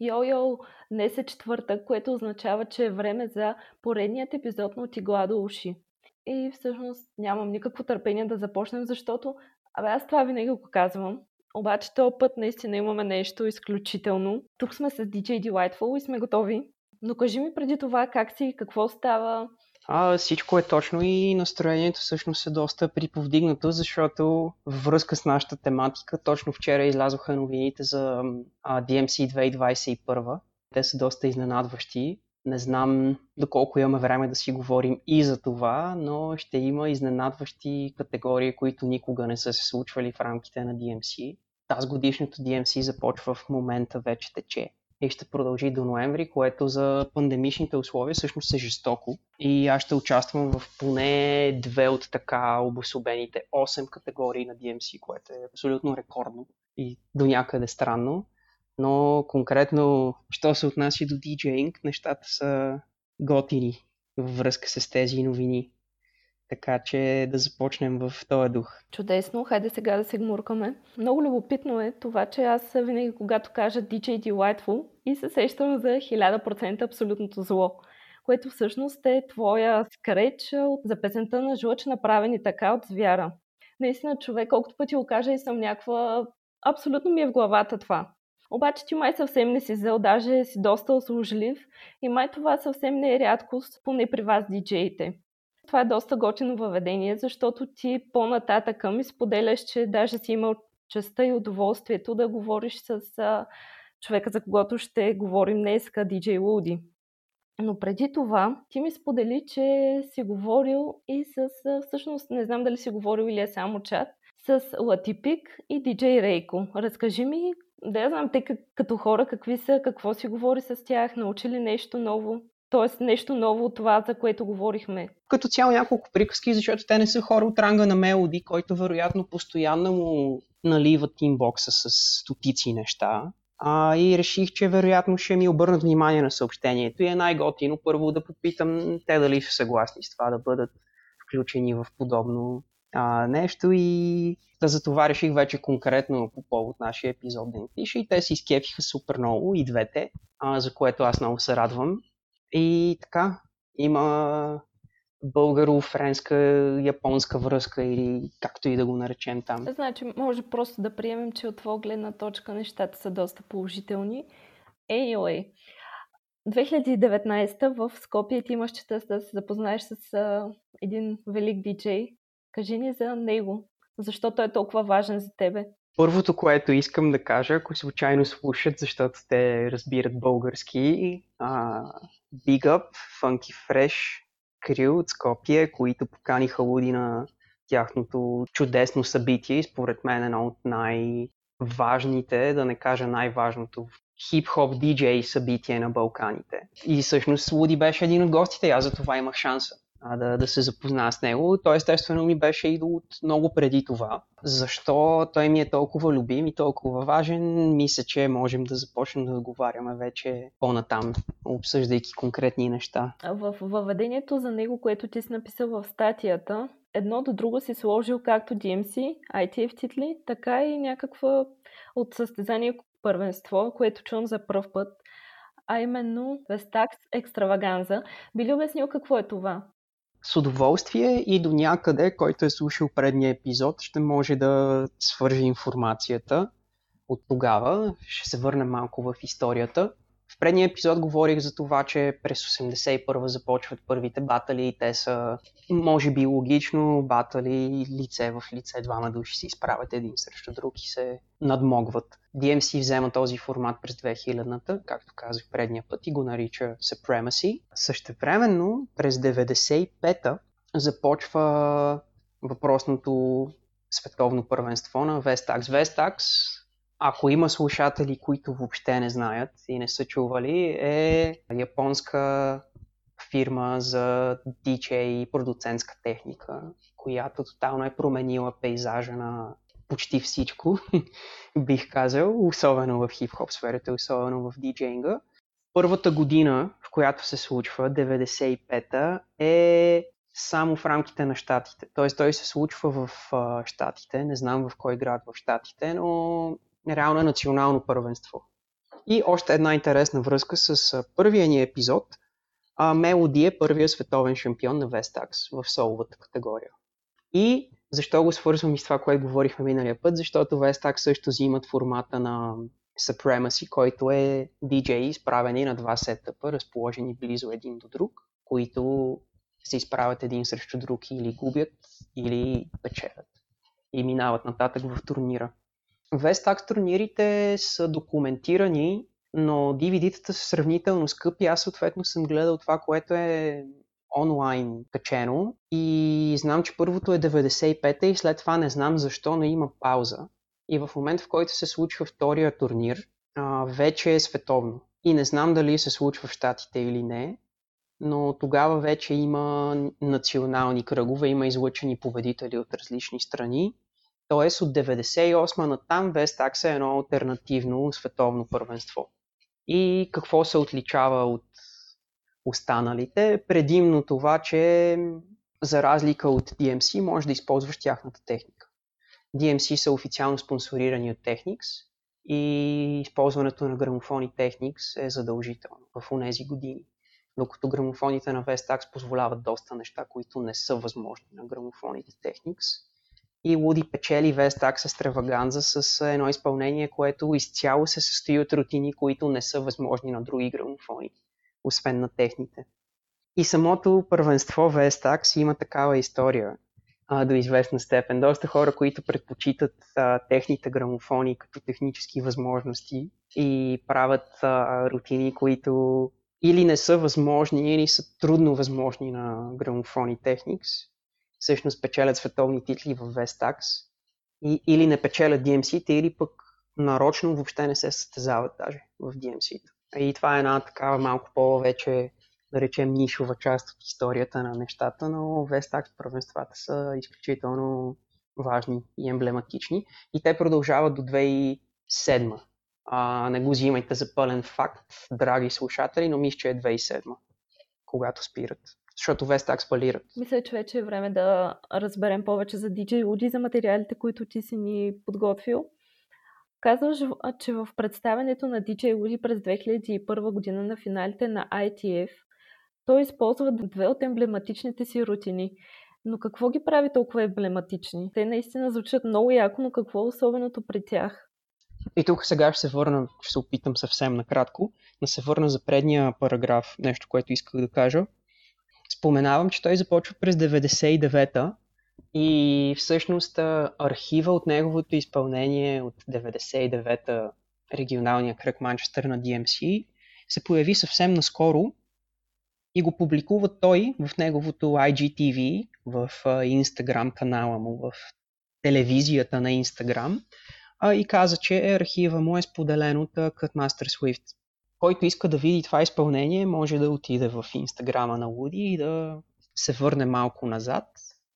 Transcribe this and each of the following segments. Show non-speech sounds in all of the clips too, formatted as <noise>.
Йо-йо, днес е четвъртък, което означава, че е време за поредният епизод на Отигла до уши. И всъщност нямам никакво търпение да започнем, защото абе аз това винаги го казвам. Обаче този път наистина имаме нещо изключително. Тук сме с DJ Delightful и сме готови. Но кажи ми преди това как си, какво става, а, всичко е точно и настроението всъщност е доста приповдигнато, защото във връзка с нашата тематика, точно вчера излязоха новините за а, DMC 2021. Те са доста изненадващи. Не знам доколко имаме време да си говорим и за това, но ще има изненадващи категории, които никога не са се случвали в рамките на DMC. Тази годишното DMC започва в момента вече тече и ще продължи до ноември, което за пандемичните условия всъщност е жестоко. И аз ще участвам в поне две от така обособените 8 категории на DMC, което е абсолютно рекордно и до някъде странно. Но конкретно, що се отнася до DJing, нещата са готини във връзка с тези новини. Така че да започнем в този дух. Чудесно, хайде сега да се гмуркаме. Много любопитно е това, че аз винаги когато кажа DJ Delightful и се сещам за 1000% абсолютното зло, което всъщност е твоя скреч за песента на Жлъч, направени така от звяра. Наистина човек, колкото пъти го кажа и съм някаква... Абсолютно ми е в главата това. Обаче ти май съвсем не си взел, даже си доста услужлив и май това съвсем не е рядкост, поне при вас диджеите това е доста готино въведение, защото ти по-нататъка ми споделяш, че даже си имал частта и удоволствието да говориш с човека, за когото ще говорим днес, DJ Луди. Но преди това ти ми сподели, че си говорил и с, всъщност не знам дали си говорил или е само чат, с Латипик и DJ Рейко. Разкажи ми, да я знам, те като хора какви са, какво си говори с тях, научили нещо ново? Тоест нещо ново от това, за което говорихме. Като цяло няколко приказки, защото те не са хора от ранга на Мелоди, който вероятно постоянно му наливат инбокса с стотици неща. А, и реших, че вероятно ще ми обърнат внимание на съобщението и е най-готино първо да попитам те дали са съгласни с това да бъдат включени в подобно а, нещо и да за това реших вече конкретно по повод нашия епизод да им пиша и те се изкепиха супер много и двете, а, за което аз много се радвам. И така, има българо-френска, японска връзка или както и да го наречем там. Значи, може просто да приемем, че от твоя гледна точка нещата са доста положителни. Anyway, 2019 в Скопие ти имаш честа да се запознаеш с а, един велик диджей. Кажи ни за него. Защо той е толкова важен за тебе? Първото, което искам да кажа, ако случайно слушат, защото те разбират български, а, Big Up, Funky Fresh, Крил от Скопие, които поканиха Луди на тяхното чудесно събитие и според мен едно от най-важните, да не кажа най-важното хип-хоп диджей събитие на Балканите. И всъщност Луди беше един от гостите, аз за това имах шанса а, да, да се запозна с него. Той естествено ми беше идол от много преди това. Защо той ми е толкова любим и толкова важен, мисля, че можем да започнем да договаряме вече по-натам, обсъждайки конкретни неща. В въведението за него, което ти си написал в статията, едно до друго си сложил както DMC, ITF титли, така и някаква от състезание първенство, което чувам за първ път, а именно Vestax Екстраваганза. Би ли обяснил какво е това? С удоволствие и до някъде, който е слушал предния епизод, ще може да свържи информацията от тогава. Ще се върнем малко в историята. Предния епизод говорих за това, че през 81 започват първите батали и те са, може би логично, батали лице в лице. Двама души се изправят един срещу друг и се надмогват. DMC взема този формат през 2000-та, както казах предния път, и го нарича Supremacy. Същевременно, през 95-та започва въпросното световно първенство на Vestax. Vestax ако има слушатели, които въобще не знаят и не са чували, е японска фирма за DJ и продуцентска техника, която тотално е променила пейзажа на почти всичко, <laughs> бих казал, особено в хип-хоп сферата, особено в диджейнга. Първата година, в която се случва, 95-та, е само в рамките на щатите. Тоест той се случва в щатите, не знам в кой град в щатите, но реално е национално първенство. И още една интересна връзка с първия ни епизод. Мелоди е първия световен шампион на Vestax в соловата категория. И защо го свързвам и с това, което говорихме миналия път? Защото Vestax също взимат формата на Supremacy, който е DJ изправени на два сетъпа, разположени близо един до друг, които се изправят един срещу друг или губят, или печелят и минават нататък в турнира. Vestax турнирите са документирани, но DVD-тата са сравнително скъпи. Аз съответно съм гледал това, което е онлайн качено и знам, че първото е 95-та и след това не знам защо, но има пауза. И в момент, в който се случва втория турнир, вече е световно. И не знам дали се случва в Штатите или не, но тогава вече има национални кръгове, има излъчени победители от различни страни. Тоест от 98 на там Вестакс е едно альтернативно световно първенство. И какво се отличава от останалите? Предимно това, че за разлика от DMC може да използваш тяхната техника. DMC са официално спонсорирани от Technics и използването на грамофони Technics е задължително в тези години. Докато грамофоните на Vestax позволяват доста неща, които не са възможни на грамофоните Technics. И Луди печели Vestax с Треваганза с едно изпълнение, което изцяло се състои от рутини, които не са възможни на други грамофони, освен на техните. И самото първенство Vestax има такава история а, до известна степен. Доста хора, които предпочитат а, техните грамофони като технически възможности и правят а, рутини, които или не са възможни, или са трудно възможни на грамофони Technics. Всъщност печелят световни титли в Vestax и, или не печелят DMC-та, или пък нарочно въобще не се състезават даже в DMC-та. И това е една такава малко по-вече да речем, нишова част от историята на нещата, но Вестакс първенствата са изключително важни и емблематични. И те продължават до 2007. А, не го взимайте за пълен факт, драги слушатели, но мисля, че е 2007, когато спират. Защото Vestax палират. Мисля, че вече е време да разберем повече за DJ Woody, за материалите, които ти си ни подготвил. Казваш, че в представенето на DJ Woody през 2001 година на финалите на ITF той използва две от емблематичните си рутини. Но какво ги прави толкова емблематични? Те наистина звучат много яко, но какво е особеното при тях? И тук сега ще се върна, ще се опитам съвсем накратко, да се върна за предния параграф, нещо, което исках да кажа. Споменавам, че той започва през 99-та и всъщност архива от неговото изпълнение от 99-та регионалния кръг Манчестър на DMC се появи съвсем наскоро и го публикува той в неговото IGTV, в Instagram канала му, в телевизията на Instagram и каза, че архива му е споделен от Cutmaster Swift. Който иска да види това изпълнение, може да отиде в Инстаграма на Луди и да се върне малко назад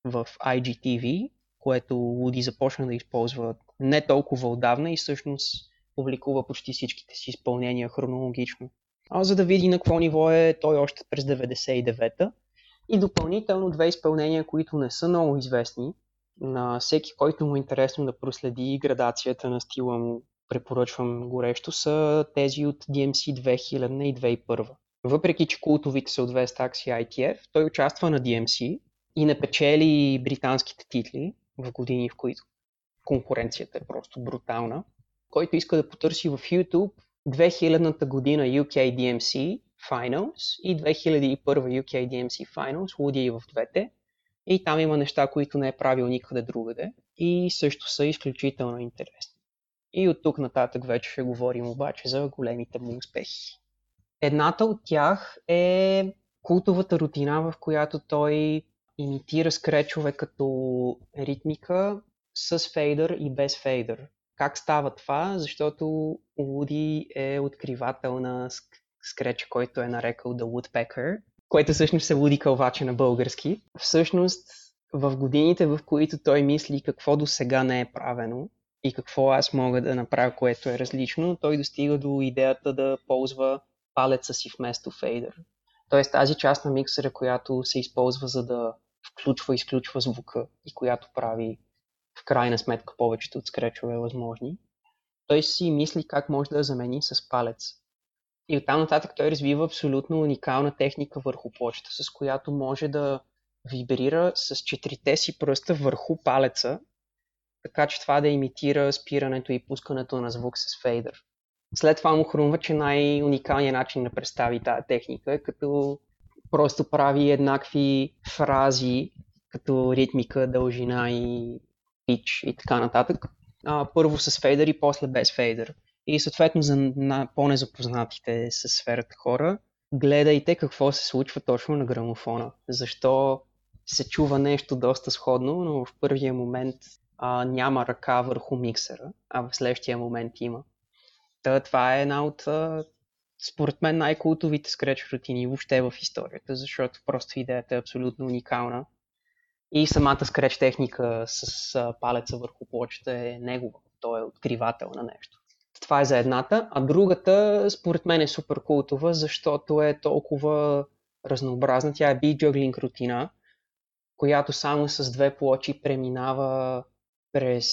в IGTV, което Луди започна да използва не толкова отдавна и всъщност публикува почти всичките си изпълнения хронологично а, за да види на какво ниво е той още през 99-та. И допълнително две изпълнения, които не са много известни. На всеки, който му е интересно да проследи градацията на стила му, препоръчвам горещо, са тези от DMC 2000 и 2001. Въпреки, че култовите са от Vestax и ITF, той участва на DMC и не печели британските титли в години, в които конкуренцията е просто брутална. Който иска да потърси в YouTube, 2000-та година UK DMC Finals и 2001 UK DMC Finals, Луди и в двете. И там има неща, които не е правил никъде другаде и също са изключително интересни. И от тук нататък вече ще говорим обаче за големите му успехи. Едната от тях е култовата рутина, в която той имитира скречове като ритмика с фейдър и без фейдър. Как става това? Защото Уди е откривател на скреч, който е нарекал The Woodpecker, което всъщност е Луди Кълваче на български. Всъщност, в годините, в които той мисли какво до сега не е правено и какво аз мога да направя, което е различно, той достига до идеята да ползва палеца си вместо фейдър. Тоест тази част на миксера, която се използва за да включва и изключва звука и която прави в крайна сметка повечето от скречове възможни. той си мисли как може да я замени с палец. И оттам нататък той развива абсолютно уникална техника върху почта, с която може да вибрира с четирите си пръста върху палеца, така че това да имитира спирането и пускането на звук с фейдър. След това му хрумва, че най-уникалният начин да представи тази техника е като просто прави еднакви фрази, като ритмика, дължина и пич и така нататък. А, първо с фейдър и после без фейдър. И съответно за на по-незапознатите с сферата хора, гледайте какво се случва точно на грамофона. Защо се чува нещо доста сходно, но в първия момент а, няма ръка върху миксера, а в следващия момент има. Та, това е една от, а, според мен, най-култовите скреч рутини въобще в историята, защото просто идеята е абсолютно уникална. И самата скреч техника с а, палеца върху плочата е негова. Той е откривател на нещо. Това е за едната, а другата според мен е супер култова, защото е толкова разнообразна. Тя е beat juggling рутина, която само с две плочи преминава през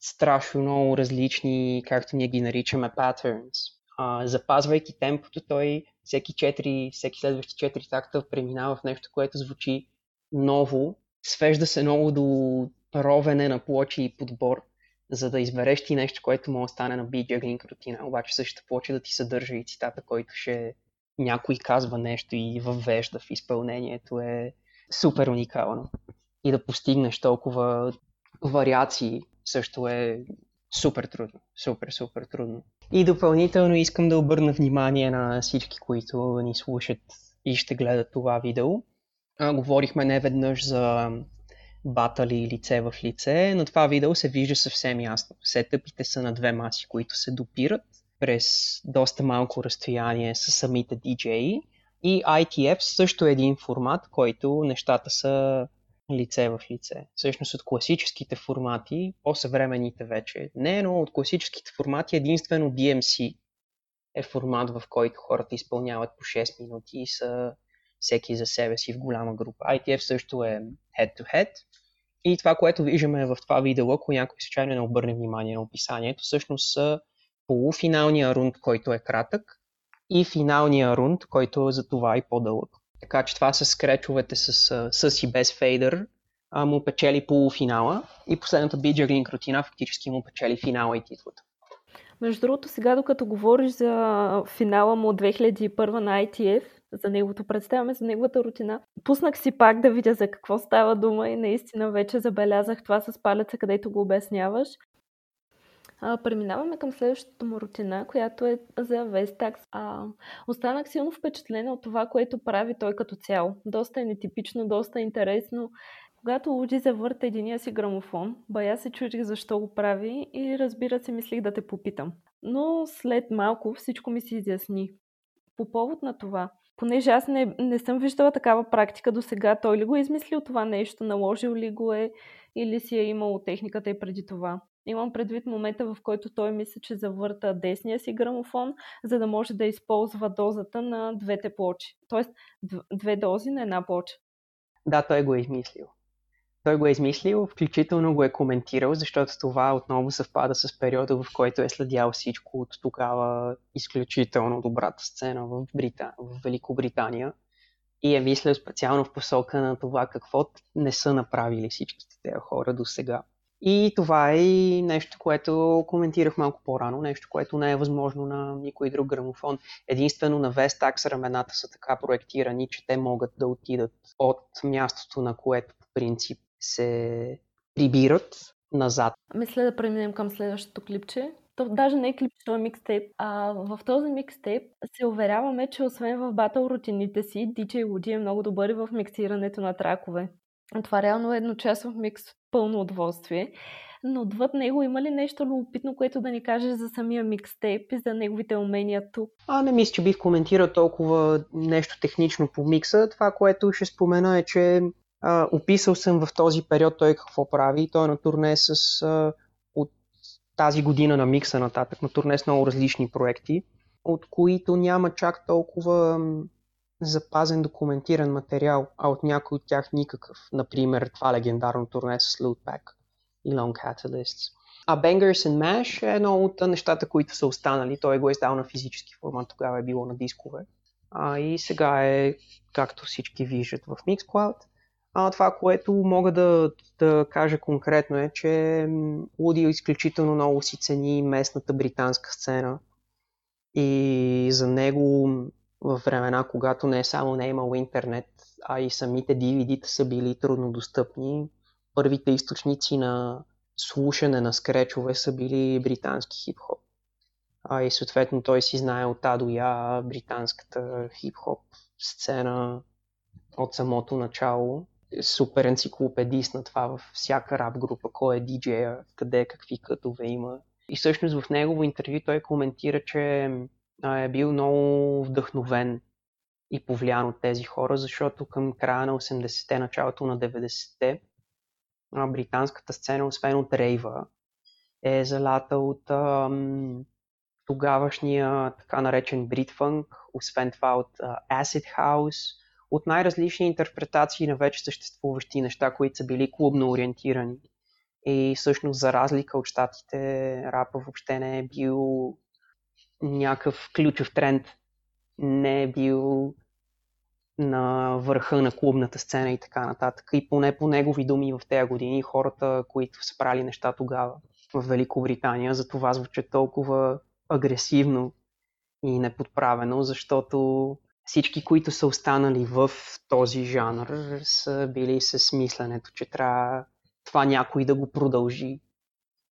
страшно много различни, както ние ги наричаме, patterns. А, запазвайки темпото, той всеки, 4, всеки следващи 4 такта преминава в нещо, което звучи ново, свежда се много до ровене на плочи и подбор, за да избереш ти нещо, което може да стане на juggling рутина, обаче същата плоча да ти съдържа и цитата, който ще някой казва нещо и въвежда в изпълнението е супер уникално. И да постигнеш толкова вариации също е супер трудно. Супер, супер трудно. И допълнително искам да обърна внимание на всички, които ни слушат и ще гледат това видео. А, говорихме не веднъж за батали лице в лице, но това видео се вижда съвсем ясно. Сетъпите са на две маси, които се допират през доста малко разстояние с самите DJ и ITF също е един формат, който нещата са лице в лице. Всъщност от класическите формати, по-съвременните вече не, но от класическите формати единствено DMC е формат, в който хората изпълняват по 6 минути и са всеки за себе си в голяма група. ITF също е head-to-head. И това, което виждаме в това видео, ако някой случайно не обърне внимание на описанието, всъщност са полуфиналния рунд, който е кратък, и финалния рунд, който е за това и по-дълъг. Така че това с скречовете с, с и без фейдър му печели полуфинала и последната биджерлинг рутина фактически му печели финала и титлата. Между другото, сега докато говориш за финала му от 2001 на ITF, за неговото представяме, за неговата рутина, пуснах си пак да видя за какво става дума и наистина вече забелязах това с палеца, където го обясняваш. Преминаваме към следващата му рутина, която е за Vestax. А, останах силно впечатлена от това, което прави той като цяло. Доста е нетипично, доста е интересно. Когато Луди завърта единия си грамофон, бая се чудих защо го прави и разбира се мислих да те попитам. Но след малко всичко ми се изясни. По повод на това, понеже аз не, не съм виждала такава практика до сега, той ли го е измислил това нещо, наложил ли го е или си е имало техниката и преди това. Имам предвид момента, в който той мисли, че завърта десния си грамофон, за да може да използва дозата на двете плочи. Тоест, две дози на една плоча. Да, той го е измислил. Той го е измислил, включително го е коментирал, защото това отново съвпада с периода, в който е следял всичко от тогава изключително добрата сцена в, Брита... в Великобритания и е мислил специално в посока на това какво не са направили всичките тези хора до сега. И това е нещо, което коментирах малко по-рано, нещо, което не е възможно на никой друг грамофон. Единствено на Vestax рамената са така проектирани, че те могат да отидат от мястото, на което по принцип се прибират назад. Мисля да преминем към следващото клипче. То даже не е клип, то е микстейп. А в този микстейп се уверяваме, че освен в батъл рутините си, DJ Woody е много добър и в миксирането на тракове. Това реално е едночасов микс пълно удоволствие. Но отвъд него има ли нещо любопитно, което да ни кажеш за самия микстейп и за неговите умения тук? А, не мисля, че бих коментирал толкова нещо технично по микса. Това, което ще спомена е, че а, описал съм в този период той какво прави. Той е на турне с а, от тази година на микса нататък, на турне с много различни проекти, от които няма чак толкова запазен документиран материал, а от някой от тях никакъв. Например, това легендарно турне с Lootback и Long Catalysts. А Bangers and Mash е едно от нещата, които са останали. Той го е издал на физически формат, тогава е било на дискове. А, и сега е, както всички виждат в Mixcloud. А, това, което мога да, да кажа конкретно е, че Луди изключително много си цени местната британска сцена. И за него в времена, когато не само не е имало интернет, а и самите DVD-та са били трудно достъпни, първите източници на слушане на скречове са били британски хип-хоп. А и съответно той си знае от А до Я британската хип-хоп сцена от самото начало. Супер енциклопедист на това във всяка рап група, кой е диджея, къде, какви кътове има. И всъщност в негово интервю той коментира, че е бил много вдъхновен и повлиян от тези хора, защото към края на 80-те, началото на 90-те, британската сцена, освен от рейва, е залата от ам, тогавашния така наречен бритфънк, освен това от а, Acid House, от най-различни интерпретации на вече съществуващи неща, които са били клубно ориентирани. И всъщност за разлика от щатите, рапа въобще не е бил някакъв ключов тренд. Не е бил на върха на клубната сцена и така нататък. И поне по негови думи в тези години хората, които са правили неща тогава в Великобритания, за това звучат толкова агресивно и неподправено, защото всички, които са останали в този жанр, са били с мисленето, че трябва това някой да го продължи,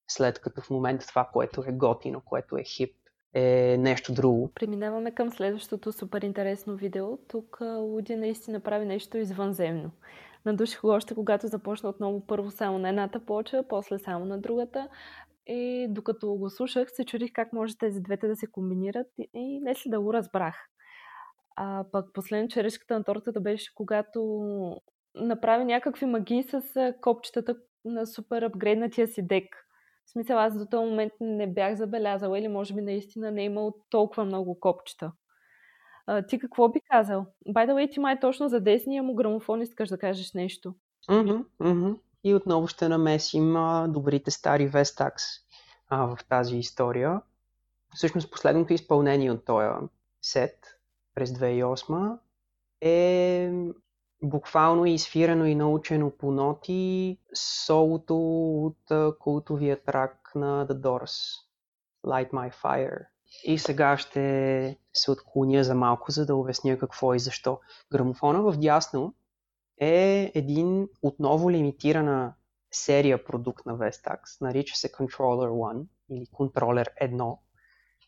след като в момента това, което е готино, което е хип, е нещо друго. Преминаваме към следващото супер интересно видео. Тук Луди наистина прави нещо извънземно. Надуших го още когато започна отново първо само на едната плоча, после само на другата. И докато го слушах, се чудих как може тези двете да се комбинират и не си да го разбрах. А пък последно черешката на тортата беше когато направи някакви магии с копчетата на супер апгрейднатия си дек. В смисъл, аз до този момент не бях забелязала или може би наистина не е имал толкова много копчета. А, ти какво би казал? By the way, ти май точно за десния му грамофон искаш да кажеш нещо. Mm-hmm, mm-hmm. И отново ще намесим а, добрите стари Vestax а, в тази история. Всъщност последното изпълнение от този сет през 2008 е буквално изфирано и научено по ноти солото от култовия трак на The Doors, Light My Fire. И сега ще се отклоня за малко, за да обясня какво и защо. Грамофона в дясно е един отново лимитирана серия продукт на Vestax. Нарича се Controller 1 или Controller 1,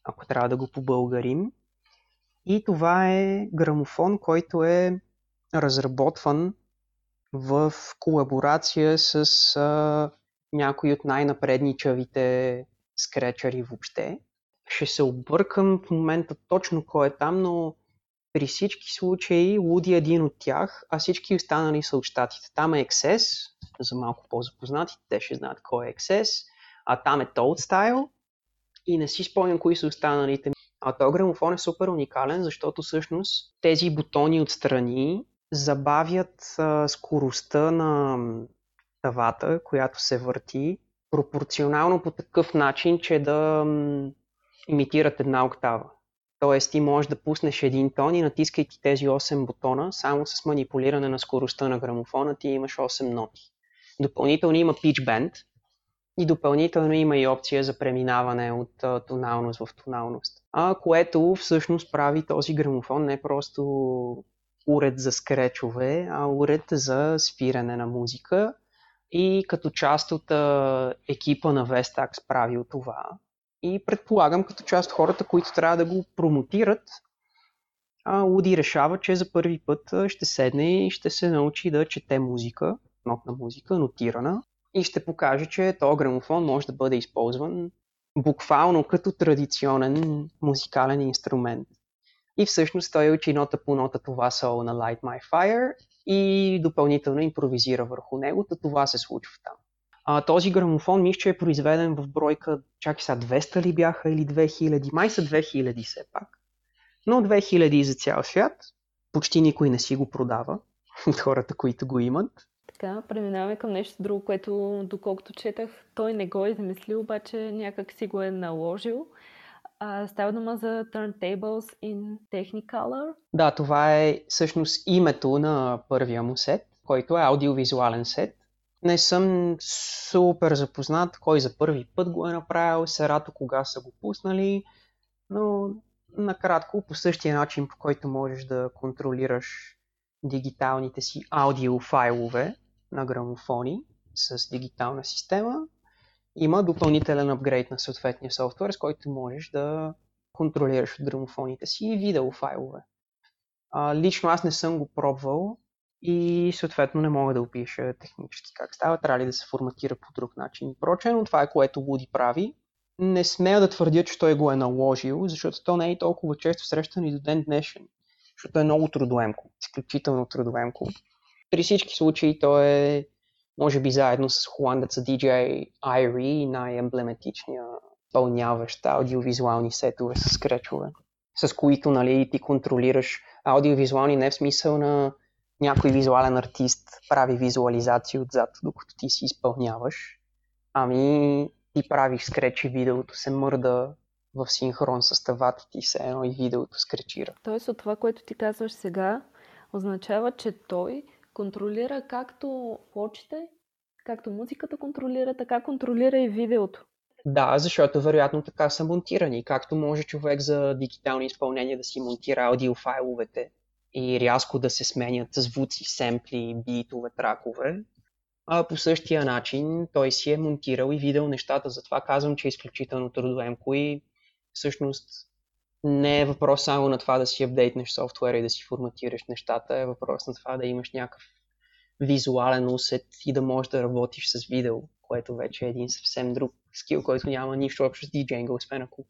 ако трябва да го побългарим. И това е грамофон, който е разработван в колаборация с а, някои от най-напредничавите скречари въобще. Ще се объркам в момента точно кой е там, но при всички случаи Луди е един от тях, а всички останали са от щатите. Там е XS, за малко по-запознати, те ще знаят кой е XS, а там е Toad Style и не си спомням кои са останалите. А този грамофон е супер уникален, защото всъщност тези бутони отстрани забавят а, скоростта на тавата, която се върти, пропорционално по такъв начин, че да м, имитират една октава. Тоест ти можеш да пуснеш един тон и натискайки тези 8 бутона, само с манипулиране на скоростта на грамофона ти имаш 8 ноти. Допълнително има pitch bend и допълнително има и опция за преминаване от а, тоналност в тоналност. А което всъщност прави този грамофон не просто уред за скречове, а уред за спиране на музика. И като част от а, екипа на Vestax правил това. И предполагам, като част от хората, които трябва да го промотират, а, Уди решава, че за първи път ще седне и ще се научи да чете музика, нотна музика, нотирана, и ще покаже, че този грамофон може да бъде използван буквално като традиционен музикален инструмент. И всъщност той учи нота по нота това соло на Light My Fire и допълнително импровизира върху него, то това се случва там. А, този грамофон мисля, че е произведен в бройка, чакай сега, 200 ли бяха или 2000? Май са 2000 все пак. Но 2000 за цял свят. Почти никой не си го продава <laughs> от хората, които го имат. Така, преминаваме към нещо друго, което доколкото четах, той не го е измислил, обаче някак си го е наложил. Става дума за Turntables in Technicolor. Да, това е всъщност името на първия му сет, който е аудиовизуален сет. Не съм супер запознат кой за първи път го е направил, серато кога са го пуснали, но накратко по същия начин, по който можеш да контролираш дигиталните си аудиофайлове на грамофони с дигитална система, има допълнителен апгрейд на съответния софтуер, с който можеш да контролираш от грамофоните си и видеофайлове. А, лично аз не съм го пробвал и съответно не мога да опиша технически как става, трябва ли да се форматира по друг начин и прочее, но това е което Woody прави. Не смея да твърдя, че той го е наложил, защото то не е толкова често срещан и до ден днешен, защото е много трудоемко, изключително трудоемко. При всички случаи той е може би заедно с холандеца DJ Irie, най-емблематичния пълняващ аудиовизуални сетове с скречове, с които нали, ти контролираш аудиовизуални не в смисъл на някой визуален артист прави визуализации отзад, докато ти си изпълняваш, ами ти правиш скречи, видеото се мърда в синхрон с тавата ти, се едно и видеото скречира. Тоест от това, което ти казваш сега, означава, че той контролира както плочите, както музиката контролира, така контролира и видеото. Да, защото вероятно така са монтирани. Както може човек за дигитални изпълнения да си монтира аудиофайловете и рязко да се сменят звуци, семпли, битове, тракове, а по същия начин той си е монтирал и видео нещата. Затова казвам, че е изключително трудоемко и всъщност не е въпрос само на това да си апдейтнеш софтуера и да си форматираш нещата, е въпрос на това да имаш някакъв визуален усет и да можеш да работиш с видео, което вече е един съвсем друг скил, който няма нищо общо с DJing, освен ако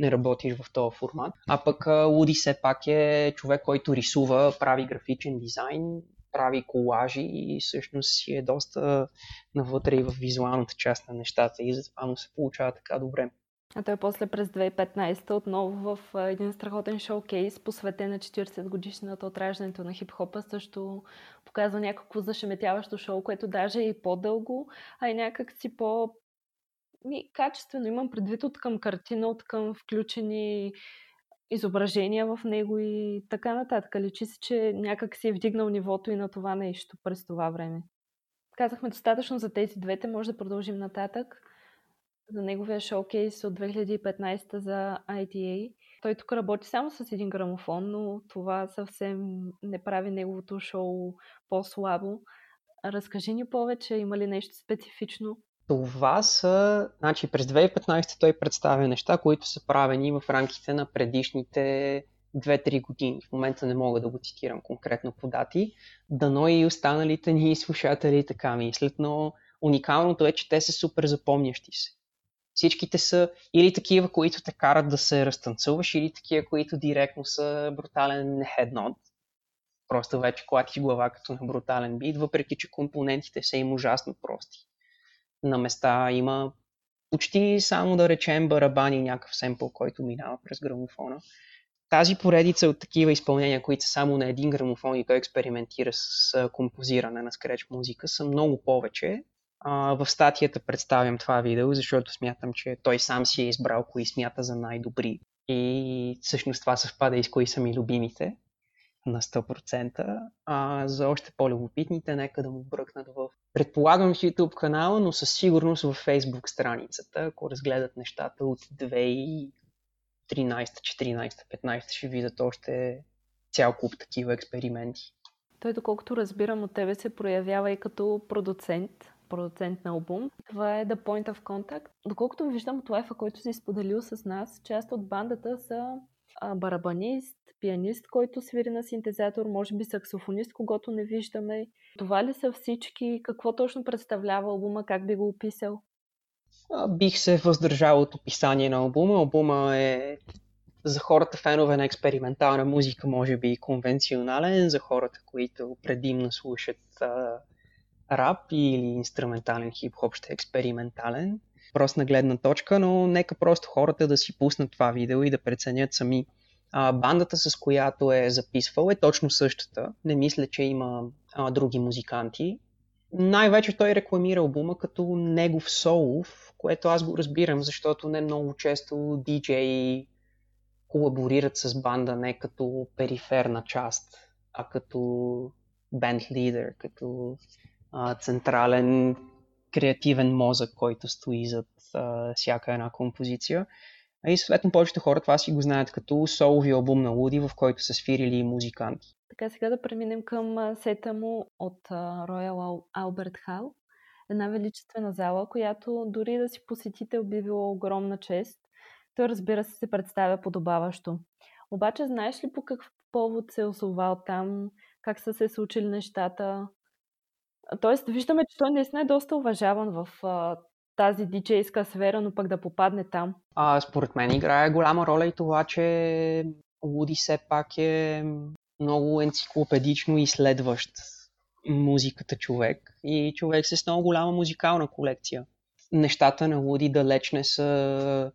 не работиш в този формат. А пък Луди все пак е човек, който рисува, прави графичен дизайн, прави колажи и всъщност си е доста навътре и в визуалната част на нещата и затова му се получава така добре. А той после през 2015 отново в един страхотен шоукейс, посветен на 40 годишната от раждането на хип-хопа, също показва някакво зашеметяващо шоу, което даже е и по-дълго, а и някак си по ми, качествено. Имам предвид от към картина, от към включени изображения в него и така нататък. Личи се, че някак си е вдигнал нивото и на това нещо през това време. Казахме достатъчно за тези двете, може да продължим нататък за неговия шоукейс от 2015 за ITA. Той тук работи само с един грамофон, но това съвсем не прави неговото шоу по-слабо. Разкажи ни повече, има ли нещо специфично? Това са, значи през 2015 той представя неща, които са правени в рамките на предишните 2-3 години. В момента не мога да го цитирам конкретно по дати. Дано и останалите ни слушатели така мислят, но уникалното е, че те са супер запомнящи се. Всичките са или такива, които те карат да се разтанцуваш, или такива, които директно са брутален head Просто вече клатиш глава като на брутален бит, въпреки че компонентите са им ужасно прости. На места има почти само да речем барабани някакъв семпл, който минава през грамофона. Тази поредица от такива изпълнения, които са само на един грамофон и той експериментира с композиране на скреч музика, са много повече в статията представям това видео, защото смятам, че той сам си е избрал кои смята за най-добри. И всъщност това съвпада и с кои са ми любимите на 100%. А за още по-любопитните, нека да му бръкнат в, предполагам в YouTube канала, но със сигурност в Facebook страницата, ако разгледат нещата от 2013, 14, 15, ще видят още цял куп такива експерименти. Той, доколкото разбирам от тебе, се проявява и като продуцент продуцент на албум. Това е The Point of Contact. Доколкото виждам от лайфа, който си споделил с нас, част от бандата са барабанист, пианист, който свири на синтезатор, може би саксофонист, когато не виждаме. Това ли са всички? Какво точно представлява албума? Как би го описал? Бих се въздържал от описание на албума. Албума е за хората фенове на експериментална музика, може би конвенционален, за хората, които предимно слушат рап или инструментален хип-хоп ще е експериментален. Просто на гледна точка, но нека просто хората да си пуснат това видео и да преценят сами. А, бандата, с която е записвал, е точно същата. Не мисля, че има а, други музиканти. най-вече той рекламира албума като негов солов, което аз го разбирам, защото не много често диджеи колаборират с банда не като периферна част, а като бенд лидер, като а, централен креативен мозък, който стои зад а, всяка една композиция. И съответно повечето хора това си го знаят като солови албум на Луди, в който са свирили музиканти. Така, сега да преминем към сета му от Royal Albert Hall. Една величествена зала, която дори да си посетител би било огромна чест. Той разбира се се представя подобаващо. Обаче знаеш ли по какъв повод се е озовал там, как са се случили нещата? Тоест, виждаме, че той наистина е доста уважаван в а, тази диджейска сфера, но пък да попадне там. А, според мен играе голяма роля и това, че Луди все пак е много енциклопедично изследващ музиката човек и човек с много голяма музикална колекция. Нещата на Луди далеч не са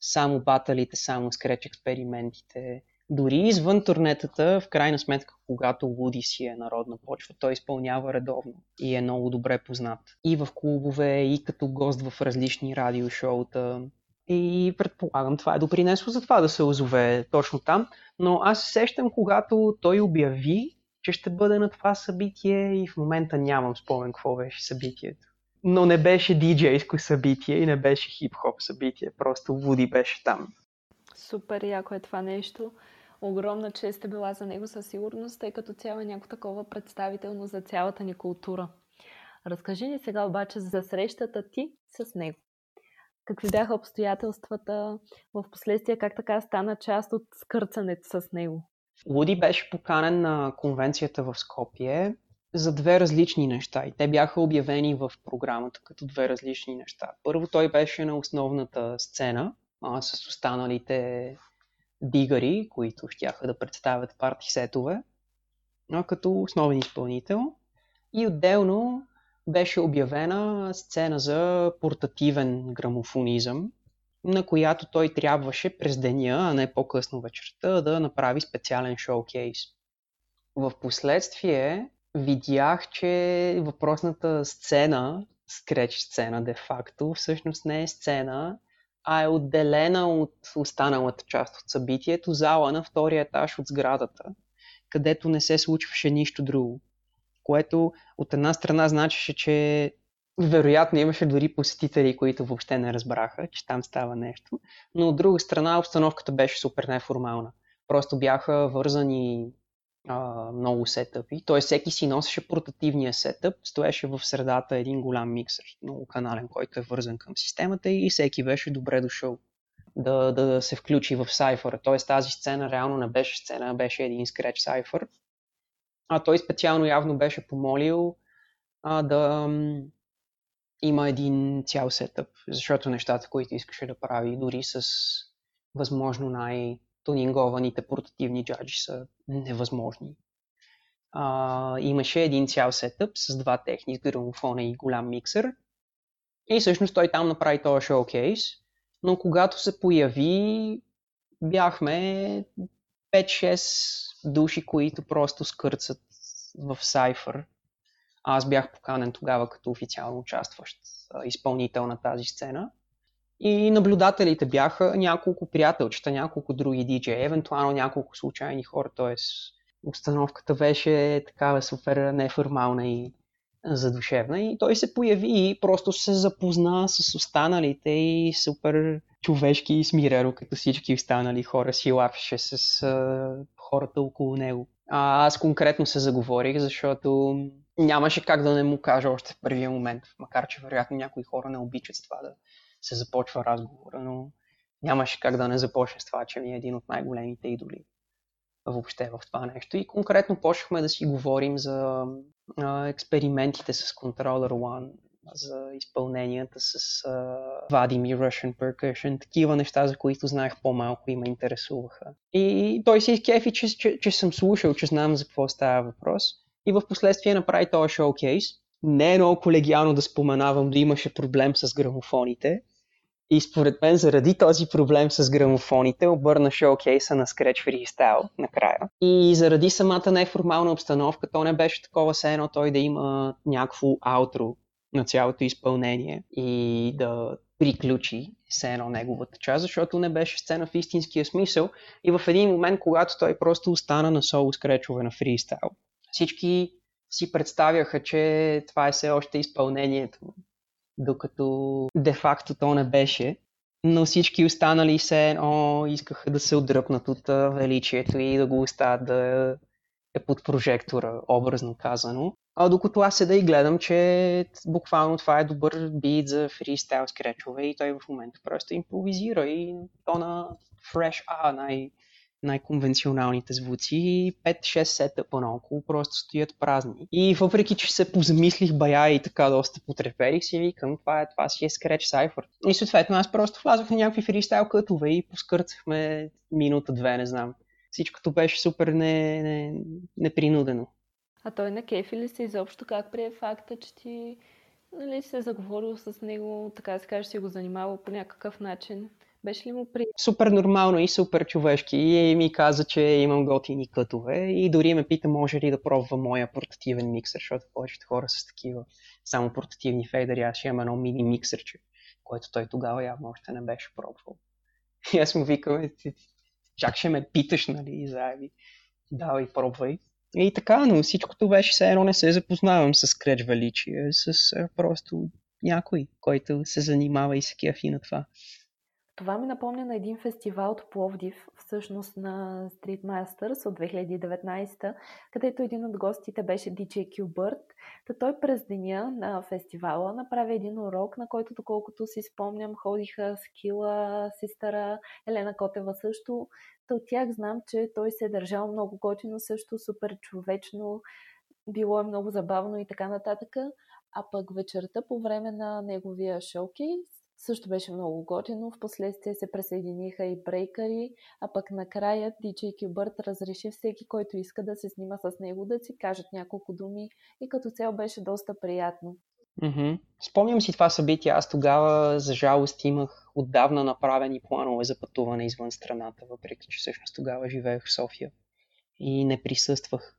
само баталите, само скреч експериментите. Дори извън турнетата, в крайна сметка, когато Луди си е народна почва, той изпълнява редовно и е много добре познат. И в клубове, и като гост в различни радиошоута. И предполагам, това е допринесло за това да се озове точно там. Но аз се сещам, когато той обяви, че ще бъде на това събитие и в момента нямам спомен какво беше събитието. Но не беше диджейско събитие и не беше хип-хоп събитие, просто Вуди беше там. Супер яко е това нещо. Огромна чест е била за него със сигурност, тъй като цяло е някакво такова представително за цялата ни култура. Разкажи ни сега обаче за срещата ти с него. Какви бяха обстоятелствата в последствие, как така стана част от скърцането с него? Луди беше поканен на конвенцията в Скопие за две различни неща и те бяха обявени в програмата като две различни неща. Първо той беше на основната сцена а, с останалите дигари, които щяха да представят парти сетове, а, като основен изпълнител. И отделно беше обявена сцена за портативен грамофонизъм, на която той трябваше през деня, а не по-късно вечерта, да направи специален шоукейс. В последствие видях, че въпросната сцена, скреч сцена де-факто, всъщност не е сцена, а е отделена от останалата част от събитието, зала на втория етаж от сградата, където не се случваше нищо друго което от една страна значеше, че вероятно имаше дори посетители, които въобще не разбраха, че там става нещо, но от друга страна обстановката беше супер неформална. Просто бяха вързани а, много сетъпи, т.е. всеки си носеше портативния сетъп, стоеше в средата един голям миксер, много канален, който е вързан към системата и всеки беше добре дошъл да, да се включи в сайфъра. Т.е. тази сцена реално не беше сцена, беше един скреч сайфър, а той специално явно беше помолил а, да има един цял сетъп, защото нещата, които искаше да прави, дори с възможно най-тонингованите портативни джаджи са невъзможни. А, имаше един цял сетъп с два техни грамофона и голям миксер. И всъщност той там направи този шоукейс, но когато се появи, бяхме 5-6 души, които просто скърцат в Cypher. Аз бях поканен тогава като официално участващ изпълнител на тази сцена. И наблюдателите бяха няколко приятелчета, няколко други диджеи, евентуално няколко случайни хора, т.е. установката беше такава супер неформална и задушевна. И той се появи и просто се запозна с останалите и супер човешки и смирено, като всички останали хора си лапеше с хората около него. А, аз конкретно се заговорих, защото нямаше как да не му кажа още в първия момент, макар че вероятно някои хора не обичат това да се започва разговора, но нямаше как да не започне с това, че ми е един от най-големите идоли въобще в това нещо. И конкретно почнахме да си говорим за а, експериментите с Controller One, за изпълненията с uh, Vadim и Russian Percussion, такива неща, за които знаех по-малко и ме интересуваха. И той се изкефи, че, че, че съм слушал, че знам за какво става въпрос. И в последствие направи този шоукейс. Не е много колегиално да споменавам да имаше проблем с грамофоните, И според мен заради този проблем с грамофоните обърна шоукейса на Scratch Freestyle накрая. И заради самата неформална обстановка, то не беше такова все едно той да има някакво аутро на цялото изпълнение и да приключи все едно неговата част, защото не беше сцена в истинския смисъл и в един момент, когато той просто остана на соло скречове на фристайл, всички си представяха, че това е все още изпълнението, докато де-факто то не беше. Но всички останали се едно искаха да се отдръпнат от величието и да го оставят да е под прожектора, образно казано. А докато аз седа и гледам, че буквално това е добър бит за фристайл скречове и той в момента просто импровизира и то на Fresh A, най- най-конвенционалните звуци и 5-6 сета по-наоколо просто стоят празни. И въпреки, че се позамислих бая и така доста потреперих си, викам, това, е, това си е скреч сайфър. И съответно аз просто влязох на някакви фристайл кътове и поскърцахме минута-две, не знам. Всичкото беше супер не, не, непринудено. А той на кефи ли се изобщо как прие факта, че ти нали, се заговорил с него, така се каже, си го занимавал по някакъв начин? Беше ли му при... Супер нормално и супер човешки. И ми каза, че имам готини кътове и дори ме пита може ли да пробва моя портативен миксер, защото повечето хора с такива само портативни фейдери. Аз ще имам едно мини миксерче, което той тогава явно още не беше пробвал. И аз му викам, чак ще ме питаш, нали, заеби. Давай, пробвай. И така, но всичкото беше все едно не се запознавам с Креч Величие, с просто някой, който се занимава и се кефи на това. Това ми напомня на един фестивал от Пловдив, всъщност на Street Masters от 2019, където един от гостите беше DJ Qbert. Та той през деня на фестивала направи един урок, на който, доколкото си спомням, ходиха Скила, Систара, Елена Котева също. Та от тях знам, че той се е държал много готино, също супер човечно, било е много забавно и така нататък. А пък вечерта по време на неговия шоукейс също беше много готино. Впоследствие се присъединиха и брейкари, а пък накрая DJ Кюбърт разреши всеки, който иска да се снима с него, да си кажат няколко думи и като цел беше доста приятно. Mm-hmm. Спомням си това събитие. Аз тогава, за жалост, имах отдавна направени планове за пътуване извън страната, въпреки че всъщност тогава живеех в София и не присъствах.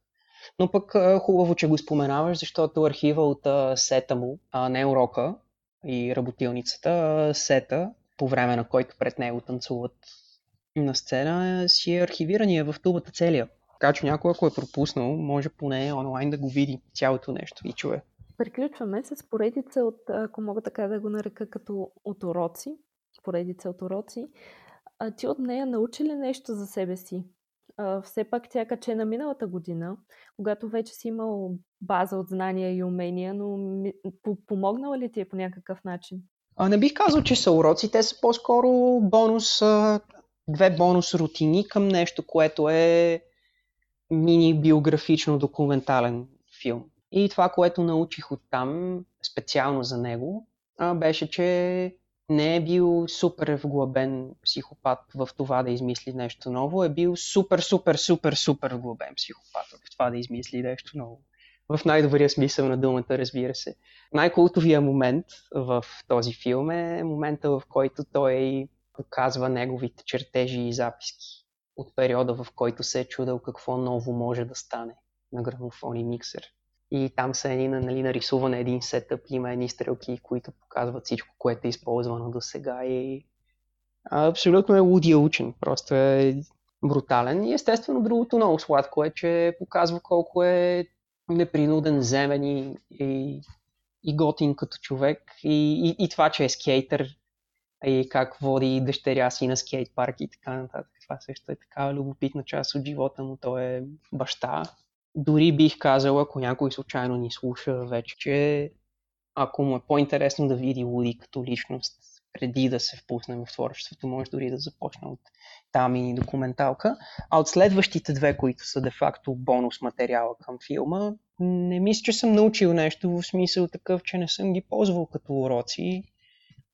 Но пък хубаво, че го споменаваш, защото архива от сета му, а не урока, и работилницата, сета, по време на който пред него танцуват на сцена, си е архивирания в тубата целия. Така че някой, ако е пропуснал, може поне онлайн да го види цялото нещо и чуе. Приключваме с поредица от, ако мога така да го нарека, като от уроци. Поредица от уроци. А ти от нея научи ли нещо за себе си? Все пак тя каче на миналата година, когато вече си имал база от знания и умения, но помогнала ли ти е по някакъв начин? А, не бих казал, че са уроци, те са по-скоро бонус, две бонус рутини към нещо, което е мини биографично документален филм. И това, което научих от там, специално за него, беше, че не е бил супер вглъбен психопат в това да измисли нещо ново, е бил супер, супер, супер, супер вглъбен психопат в това да измисли нещо ново. В най-добрия смисъл на думата, разбира се. Най-култовия момент в този филм е момента, в който той показва неговите чертежи и записки от периода, в който се е чудал какво ново може да стане на грамофон и миксер. И там са едни, нали, нарисуване един сетъп, има едни стрелки, които показват всичко, което е използвано до сега и абсолютно е лудия учен, просто е брутален. И естествено другото много сладко е, че показва колко е непринуден, земен и, и, и готин като човек и, и, и това, че е скейтър и как води дъщеря си на скейт парк и така нататък. Това също е такава любопитна част от живота му. Той е баща, дори бих казал, ако някой случайно ни слуша вече, че ако му е по-интересно да види Луди като личност, преди да се впуснем в творчеството, може дори да започне от тази мини документалка. А от следващите две, които са де-факто бонус материала към филма, не мисля, че съм научил нещо в смисъл такъв, че не съм ги ползвал като уроци.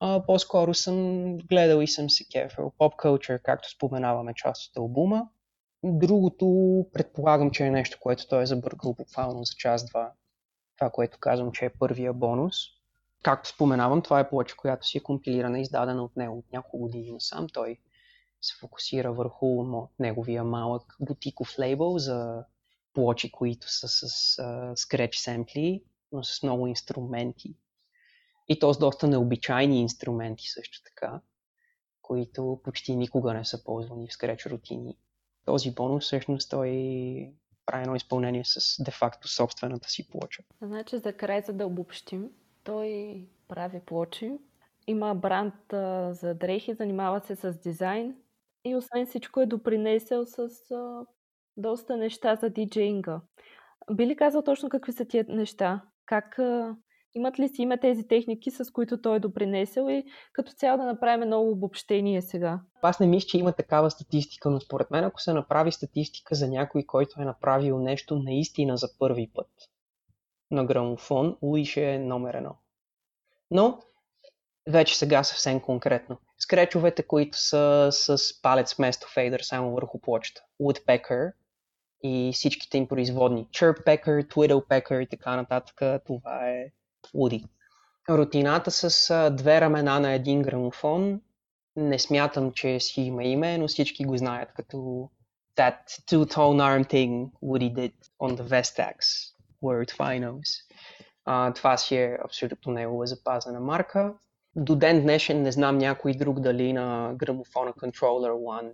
А, по-скоро съм гледал и съм се кефил. Pop Culture, както споменаваме част от албума, Другото предполагам, че е нещо, което той е забъркал буквално за час-два. Това, което казвам, че е първия бонус. Както споменавам, това е плоча, която си е компилирана издадена от него от няколко години насам. Той се фокусира върху неговия малък бутиков лейбъл за плочи, които са с uh, скреч семпли, но с много инструменти. И то с доста необичайни инструменти също така, които почти никога не са ползвани в скреч рутини. Този бонус всъщност той прави едно изпълнение с де-факто собствената си плоча. Значи за край, за да обобщим, той прави плочи, има бранд а, за дрехи, занимава се с дизайн и освен всичко е допринесел с а, доста неща за диджейнга. Би ли казал точно какви са тия неща? Как а, имат ли си име тези техники, с които той е допринесел и като цяло да направим много обобщение сега? Аз не мисля, че има такава статистика, но според мен ако се направи статистика за някой, който е направил нещо наистина за първи път на грамофон, Уи ще е номер едно. Но вече сега съвсем конкретно. Скречовете, които са с палец вместо фейдър само върху плочата. Woodpecker и всичките им производни. Chirppecker, Twiddlepecker и така нататък. Това е Woody. Рутината с две ramена на един грамофон не смятам, че си има име, но всички го знаят като that two-tone arm thing Woody did on the Vestax Word Finals. А, това си е абсолютно негова запазена марка. До ден днешен не знам някой друг дали на грамофона Controller One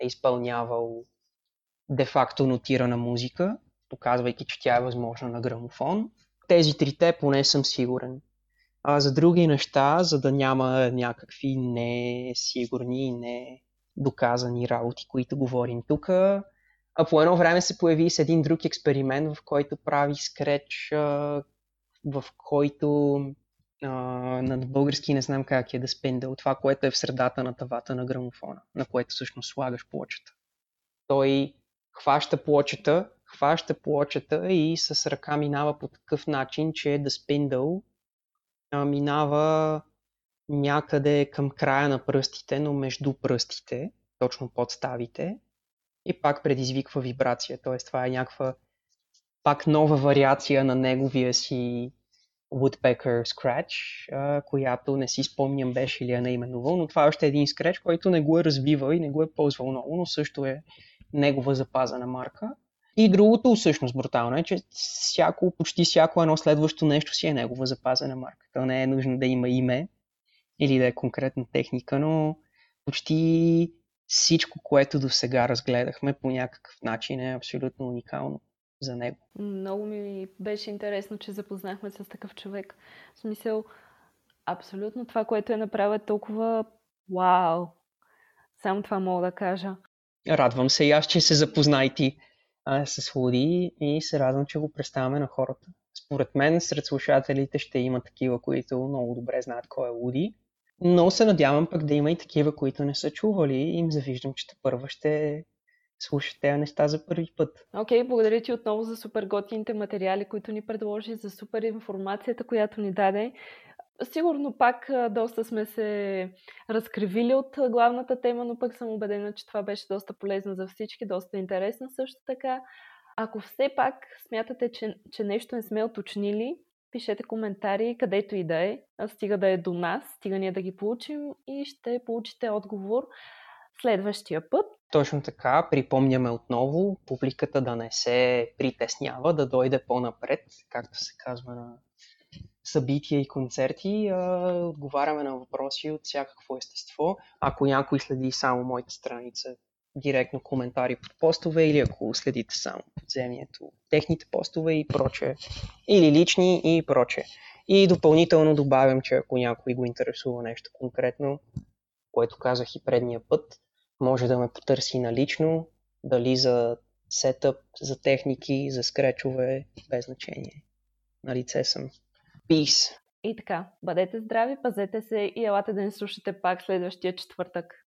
е изпълнявал де-факто нотирана музика, показвайки, че тя е възможна на грамофон. Тези трите поне съм сигурен. А за други неща, за да няма някакви несигурни и не доказани работи, които говорим тук, а по едно време се появи с един друг експеримент, в който прави скреч, в който на български не знам как е да спендъл, това, което е в средата на тавата на грамофона, на което всъщност слагаш плочата. Той хваща плочата, хваща плочата и с ръка минава по такъв начин, че да спендъл минава някъде към края на пръстите, но между пръстите, точно под ставите, и пак предизвиква вибрация. Т.е. това е някаква пак нова вариация на неговия си Woodpecker Scratch, която не си спомням беше ли е наименувал, но това е още един скреч, който не го е развивал и не го е ползвал много, но също е негова запазена марка. И другото всъщност брутално е, че всяко, почти всяко едно следващо нещо си е негова запазена марка. То не е нужно да има име или да е конкретна техника, но почти всичко, което до сега разгледахме по някакъв начин е абсолютно уникално за него. Много ми беше интересно, че запознахме с такъв човек. В смисъл, абсолютно това, което е направил е толкова вау. Само това мога да кажа. Радвам се и аз, че се запознай ти а, с Луди и се радвам, че го представяме на хората. Според мен сред слушателите ще има такива, които много добре знаят кой е Луди, но се надявам пък да има и такива, които не са чували и им завиждам, че те първа ще слушат тези неща за първи път. Окей, okay, благодаря ти отново за супер готините материали, които ни предложи, за супер информацията, която ни даде. Сигурно пак доста сме се разкривили от главната тема, но пък съм убедена, че това беше доста полезно за всички, доста интересно също така. Ако все пак смятате, че, че нещо не сме уточнили, пишете коментари където и да е, стига да е до нас, стига ние да ги получим и ще получите отговор следващия път. Точно така, припомняме отново, публиката да не се притеснява, да дойде по-напред, както се казва на събития и концерти. А, отговаряме на въпроси от всякакво естество. Ако някой следи само моята страница, директно коментари под постове или ако следите само подземието, техните постове и проче. Или лични и проче. И допълнително добавям, че ако някой го интересува нещо конкретно, което казах и предния път, може да ме потърси налично, дали за сетъп, за техники, за скречове, без значение. На лице съм. Peace! И така, бъдете здрави, пазете се и елате да ни слушате пак следващия четвъртък.